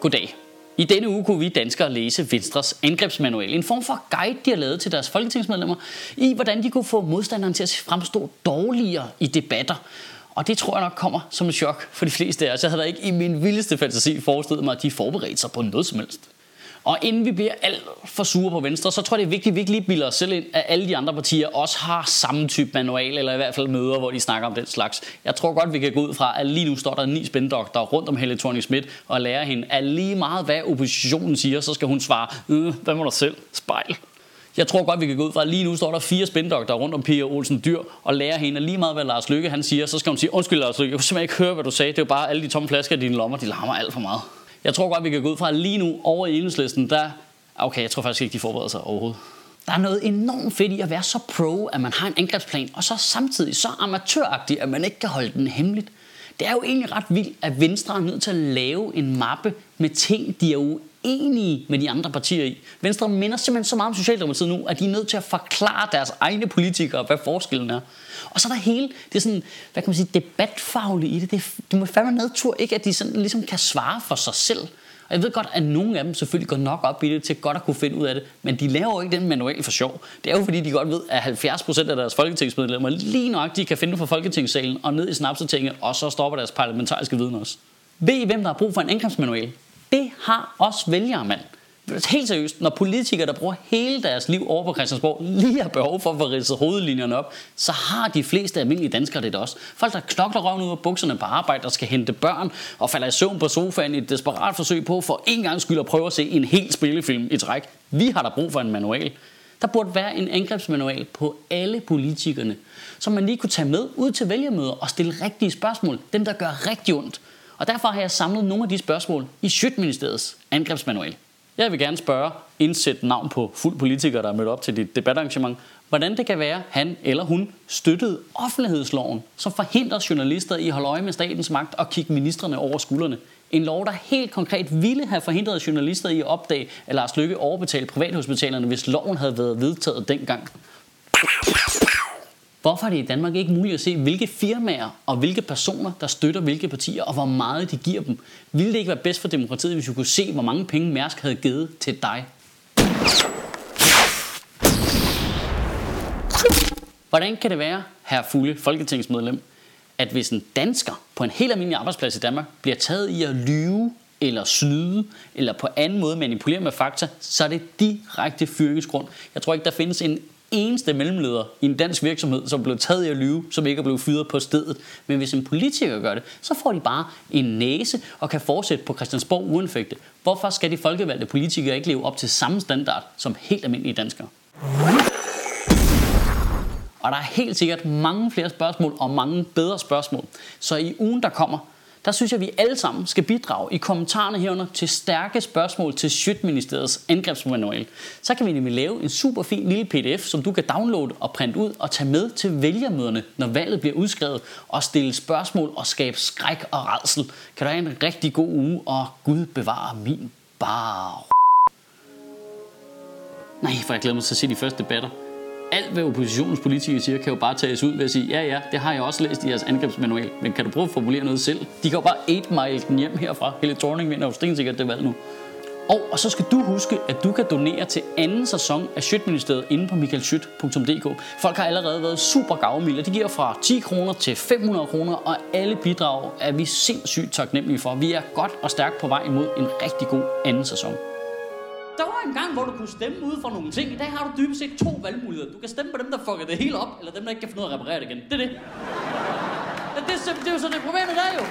Goddag. I denne uge kunne vi danskere læse Venstres angrebsmanual. En form for guide, de har lavet til deres folketingsmedlemmer, i hvordan de kunne få modstanderen til at fremstå dårligere i debatter. Og det tror jeg nok kommer som et chok for de fleste af os. Jeg havde da ikke i min vildeste fantasi forestillet mig, at de forberedte sig på noget som helst. Og inden vi bliver alt for sure på Venstre, så tror jeg, det er vigtigt, at vi ikke lige bilder os selv ind, at alle de andre partier også har samme type manual, eller i hvert fald møder, hvor de snakker om den slags. Jeg tror godt, vi kan gå ud fra, at lige nu står der ni spændokter rundt om Helle thorning Schmidt og lærer hende, at lige meget hvad oppositionen siger, så skal hun svare, øh, hvad må du selv? Spejl. Jeg tror godt, vi kan gå ud fra, at lige nu står der fire spændokter rundt om Pia Olsen Dyr og lærer hende, at lige meget hvad Lars Lykke han siger, så skal hun sige, undskyld Lars Lykke, jeg kunne simpelthen ikke høre, hvad du sagde. Det er jo bare alle de tomme flasker i dine lommer, de larmer alt for meget. Jeg tror godt, vi kan gå ud fra, at lige nu over i enhedslisten, der... Okay, jeg tror faktisk ikke, de forbereder sig overhovedet. Der er noget enormt fedt i at være så pro, at man har en angrebsplan, og så samtidig så amatøragtig, at man ikke kan holde den hemmeligt. Det er jo egentlig ret vildt, at Venstre er nødt til at lave en mappe med ting, de er uenige med de andre partier i. Venstre minder simpelthen så meget om Socialdemokratiet nu, at de er nødt til at forklare deres egne politikere, hvad forskellen er. Og så er der hele, det er sådan, hvad kan man sige, debatfaglige i det. det du må fandme nedtur, ikke at de sådan ligesom kan svare for sig selv. Og jeg ved godt, at nogle af dem selvfølgelig går nok op i det til godt at kunne finde ud af det, men de laver jo ikke den manual for sjov. Det er jo fordi, de godt ved, at 70% af deres folketingsmedlemmer lige nok de kan finde fra folketingssalen og ned i snapsetinget, og så stopper deres parlamentariske viden også. Ved I, hvem der har brug for en indkomstmanual? Det har også vælgere, mand. Helt seriøst, når politikere, der bruger hele deres liv over på Christiansborg, lige har behov for at få ridset hovedlinjerne op, så har de fleste almindelige danskere det også. Folk, der knokler røven ud af bukserne på arbejde og skal hente børn og falder i søvn på sofaen i et desperat forsøg på for en gang skyld at prøve at se en hel spillefilm i træk. Vi har der brug for en manual. Der burde være en angrebsmanual på alle politikerne, som man lige kunne tage med ud til vælgermøder og stille rigtige spørgsmål. Dem, der gør rigtig ondt. Og derfor har jeg samlet nogle af de spørgsmål i Sjøtministeriets angrebsmanual. Jeg vil gerne spørge, indsæt navn på fuld politiker, der er mødt op til dit debatarrangement, hvordan det kan være, han eller hun støttede offentlighedsloven, som forhindrer journalister i at holde øje med statens magt og kigge ministerne over skuldrene. En lov, der helt konkret ville have forhindret journalister i at opdage, at Lars Lykke overbetalte privathospitalerne, hvis loven havde været vedtaget dengang. Hvorfor er det i Danmark ikke muligt at se, hvilke firmaer og hvilke personer, der støtter hvilke partier, og hvor meget de giver dem? Ville det ikke være bedst for demokratiet, hvis vi kunne se, hvor mange penge Mærsk havde givet til dig? Hvordan kan det være, herre fulde folketingsmedlem, at hvis en dansker på en helt almindelig arbejdsplads i Danmark bliver taget i at lyve eller snyde, eller på anden måde manipulere med fakta, så er det direkte fyringsgrund. Jeg tror ikke, der findes en eneste mellemleder i en dansk virksomhed, som blev taget i at lyve, som ikke er blevet fyret på stedet. Men hvis en politiker gør det, så får de bare en næse og kan fortsætte på Christiansborg uanfægte. Hvorfor skal de folkevalgte politikere ikke leve op til samme standard som helt almindelige danskere? Og der er helt sikkert mange flere spørgsmål og mange bedre spørgsmål. Så i ugen, der kommer, der synes jeg, at vi alle sammen skal bidrage i kommentarerne herunder til stærke spørgsmål til Sjøtministeriets angrebsmanual. Så kan vi nemlig lave en super fin lille pdf, som du kan downloade og printe ud og tage med til vælgermøderne, når valget bliver udskrevet, og stille spørgsmål og skabe skræk og redsel. Kan du have en rigtig god uge, og Gud bevare min bar. Nej, for jeg glæder mig til at se de første debatter alt, hvad oppositionens politikere siger, kan jo bare tages ud ved at sige, ja ja, det har jeg også læst i jeres angrebsmanual, men kan du prøve at formulere noget selv? De kan jo bare 8 mile den hjem herfra. Hele Thorning vinder jo stensikkert det valg nu. Og, og så skal du huske, at du kan donere til anden sæson af Sjøtministeriet inde på michaelschyt.dk. Folk har allerede været super gavmilde. De giver fra 10 kroner til 500 kroner, og alle bidrag er vi sindssygt taknemmelige for. Vi er godt og stærkt på vej imod en rigtig god anden sæson. Der var en gang, hvor du kunne stemme ud for nogle ting. I dag har du dybest set to valgmuligheder. Du kan stemme på dem, der fucker det hele op, eller dem, der ikke kan finde ud af at reparere det igen. Det er det. Det, det, det er jo så det problemet der jo.